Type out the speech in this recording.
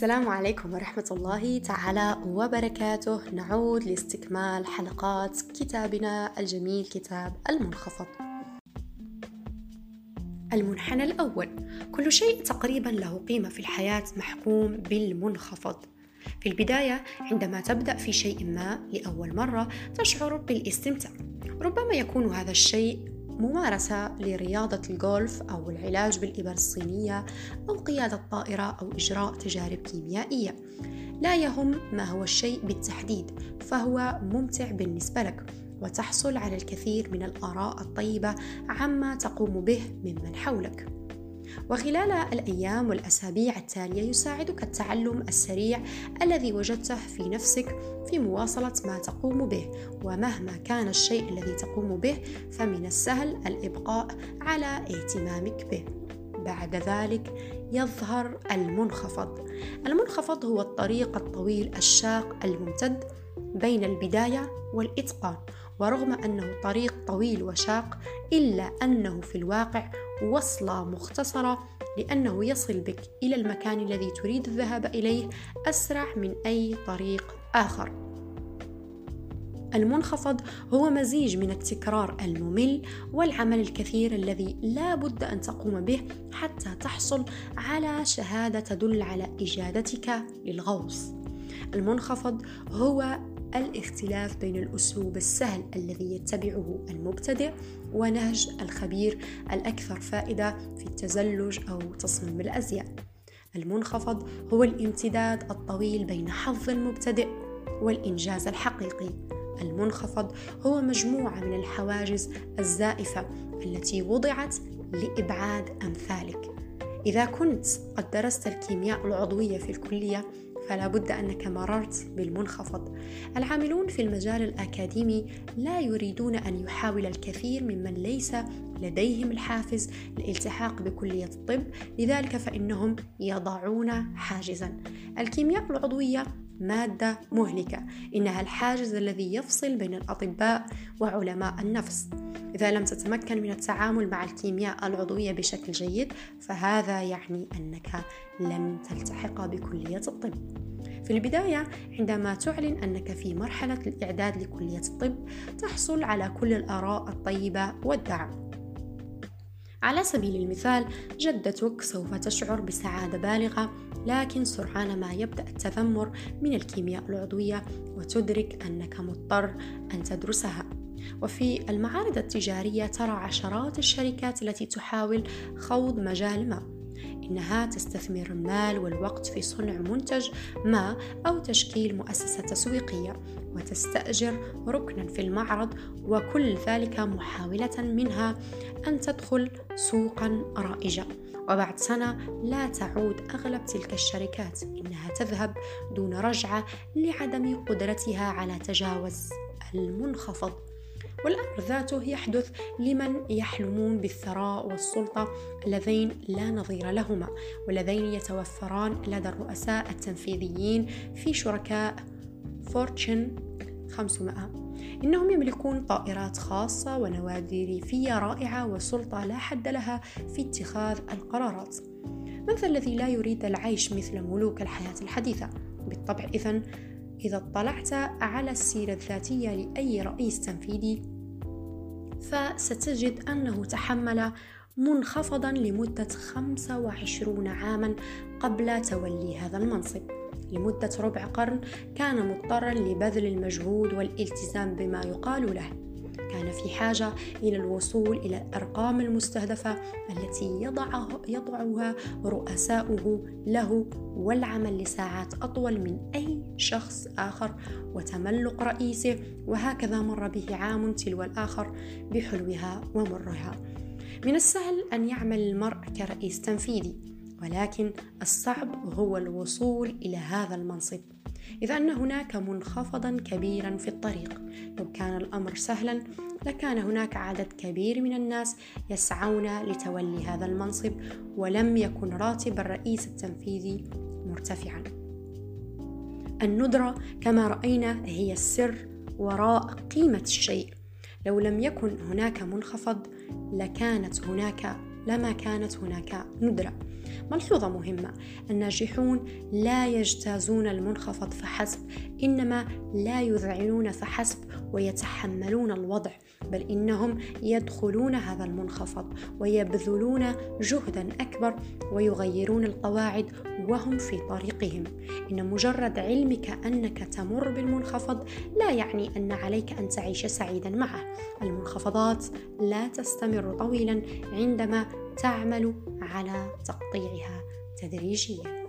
السلام عليكم ورحمة الله تعالى وبركاته. نعود لاستكمال حلقات كتابنا الجميل كتاب المنخفض. المنحنى الأول. كل شيء تقريبا له قيمة في الحياة محكوم بالمنخفض. في البداية عندما تبدأ في شيء ما لأول مرة تشعر بالاستمتاع. ربما يكون هذا الشيء ممارسة لرياضة الجولف أو العلاج بالإبر الصينية أو قيادة طائرة أو إجراء تجارب كيميائية. لا يهم ما هو الشيء بالتحديد فهو ممتع بالنسبة لك وتحصل على الكثير من الآراء الطيبة عما تقوم به ممن حولك. وخلال الأيام والأسابيع التالية يساعدك التعلم السريع الذي وجدته في نفسك في مواصلة ما تقوم به ومهما كان الشيء الذي تقوم به فمن السهل الإبقاء على اهتمامك به. بعد ذلك يظهر المنخفض. المنخفض هو الطريق الطويل الشاق الممتد بين البداية والإتقان ورغم أنه طريق طويل وشاق إلا أنه في الواقع وصلة مختصرة لأنه يصل بك إلى المكان الذي تريد الذهاب إليه أسرع من أي طريق آخر. المنخفض هو مزيج من التكرار الممل والعمل الكثير الذي لا بد أن تقوم به حتى تحصل على شهادة تدل على إجادتك للغوص. المنخفض هو الاختلاف بين الأسلوب السهل الذي يتبعه المبتدئ ونهج الخبير الأكثر فائدة في التزلج أو تصميم الأزياء. المنخفض هو الامتداد الطويل بين حظ المبتدئ والإنجاز الحقيقي. المنخفض هو مجموعة من الحواجز الزائفة التي وضعت لإبعاد أمثالك. إذا كنت قد درست الكيمياء العضوية في الكلية فلا بد أنك مررت بالمنخفض. العاملون في المجال الأكاديمي لا يريدون أن يحاول الكثير ممن ليس لديهم الحافز للالتحاق بكلية الطب لذلك فإنهم يضعون حاجزا. الكيمياء العضوية مادة مهلكة إنها الحاجز الذي يفصل بين الأطباء وعلماء النفس. إذا لم تتمكن من التعامل مع الكيمياء العضوية بشكل جيد فهذا يعني أنك لن تلتحق بكلية الطب. في البداية عندما تعلن أنك في مرحلة الإعداد لكلية الطب تحصل على كل الآراء الطيبة والدعم. على سبيل المثال جدتك سوف تشعر بسعادة بالغة لكن سرعان ما يبدأ التذمر من الكيمياء العضوية وتدرك أنك مضطر أن تدرسها وفي المعارض التجارية ترى عشرات الشركات التي تحاول خوض مجال ما إنها تستثمر المال والوقت في صنع منتج ما أو تشكيل مؤسسة تسويقية وتستأجر ركنا في المعرض وكل ذلك محاولة منها أن تدخل سوقا رائجة. وبعد سنة لا تعود أغلب تلك الشركات إنها تذهب دون رجعة لعدم قدرتها على تجاوز المنخفض. والأمر ذاته يحدث لمن يحلمون بالثراء والسلطة اللذين لا نظير لهما واللذين يتوفران لدى الرؤساء التنفيذيين في شركاء فورتشن 500 إنهم يملكون طائرات خاصة ونوادي ريفية رائعة وسلطة لا حد لها في اتخاذ القرارات من ذا الذي لا يريد العيش مثل ملوك الحياة الحديثة؟ بالطبع إذن إذا اطلعت على السيرة الذاتية لأي رئيس تنفيذي فستجد أنه تحمل منخفضا لمدة 25 عاما قبل تولي هذا المنصب. لمدة ربع قرن كان مضطرا لبذل المجهود والالتزام بما يقال له. كان في حاجة إلى الوصول إلى الأرقام المستهدفة التي يضعها, يضعها رؤساؤه له والعمل لساعات أطول من أي شخص آخر وتملق رئيسه وهكذا مر به عام تلو الآخر بحلوها ومرها. من السهل أن يعمل المرء كرئيس تنفيذي ولكن الصعب هو الوصول إلى هذا المنصب. إذ أن هناك منخفضا كبيرا في الطريق. لو كان الأمر سهلا لكان هناك عدد كبير من الناس يسعون لتولي هذا المنصب ولم يكن راتب الرئيس التنفيذي مرتفعا. الندرة كما رأينا هي السر وراء قيمة الشيء. لو لم يكن هناك منخفض لكانت هناك لما كانت هناك ندرة. ملحوظة مهمة؟ الناجحون لا يجتازون المنخفض فحسب إنما لا يذعنون فحسب ويتحملون الوضع بل إنهم يدخلون هذا المنخفض ويبذلون جهدا أكبر ويغيرون القواعد وهم في طريقهم. إن مجرد علمك أنك تمر بالمنخفض لا يعني أن عليك أن تعيش سعيدا معه. المنخفضات لا تستمر طويلا عندما تعمل على تقطيعها تدريجيا.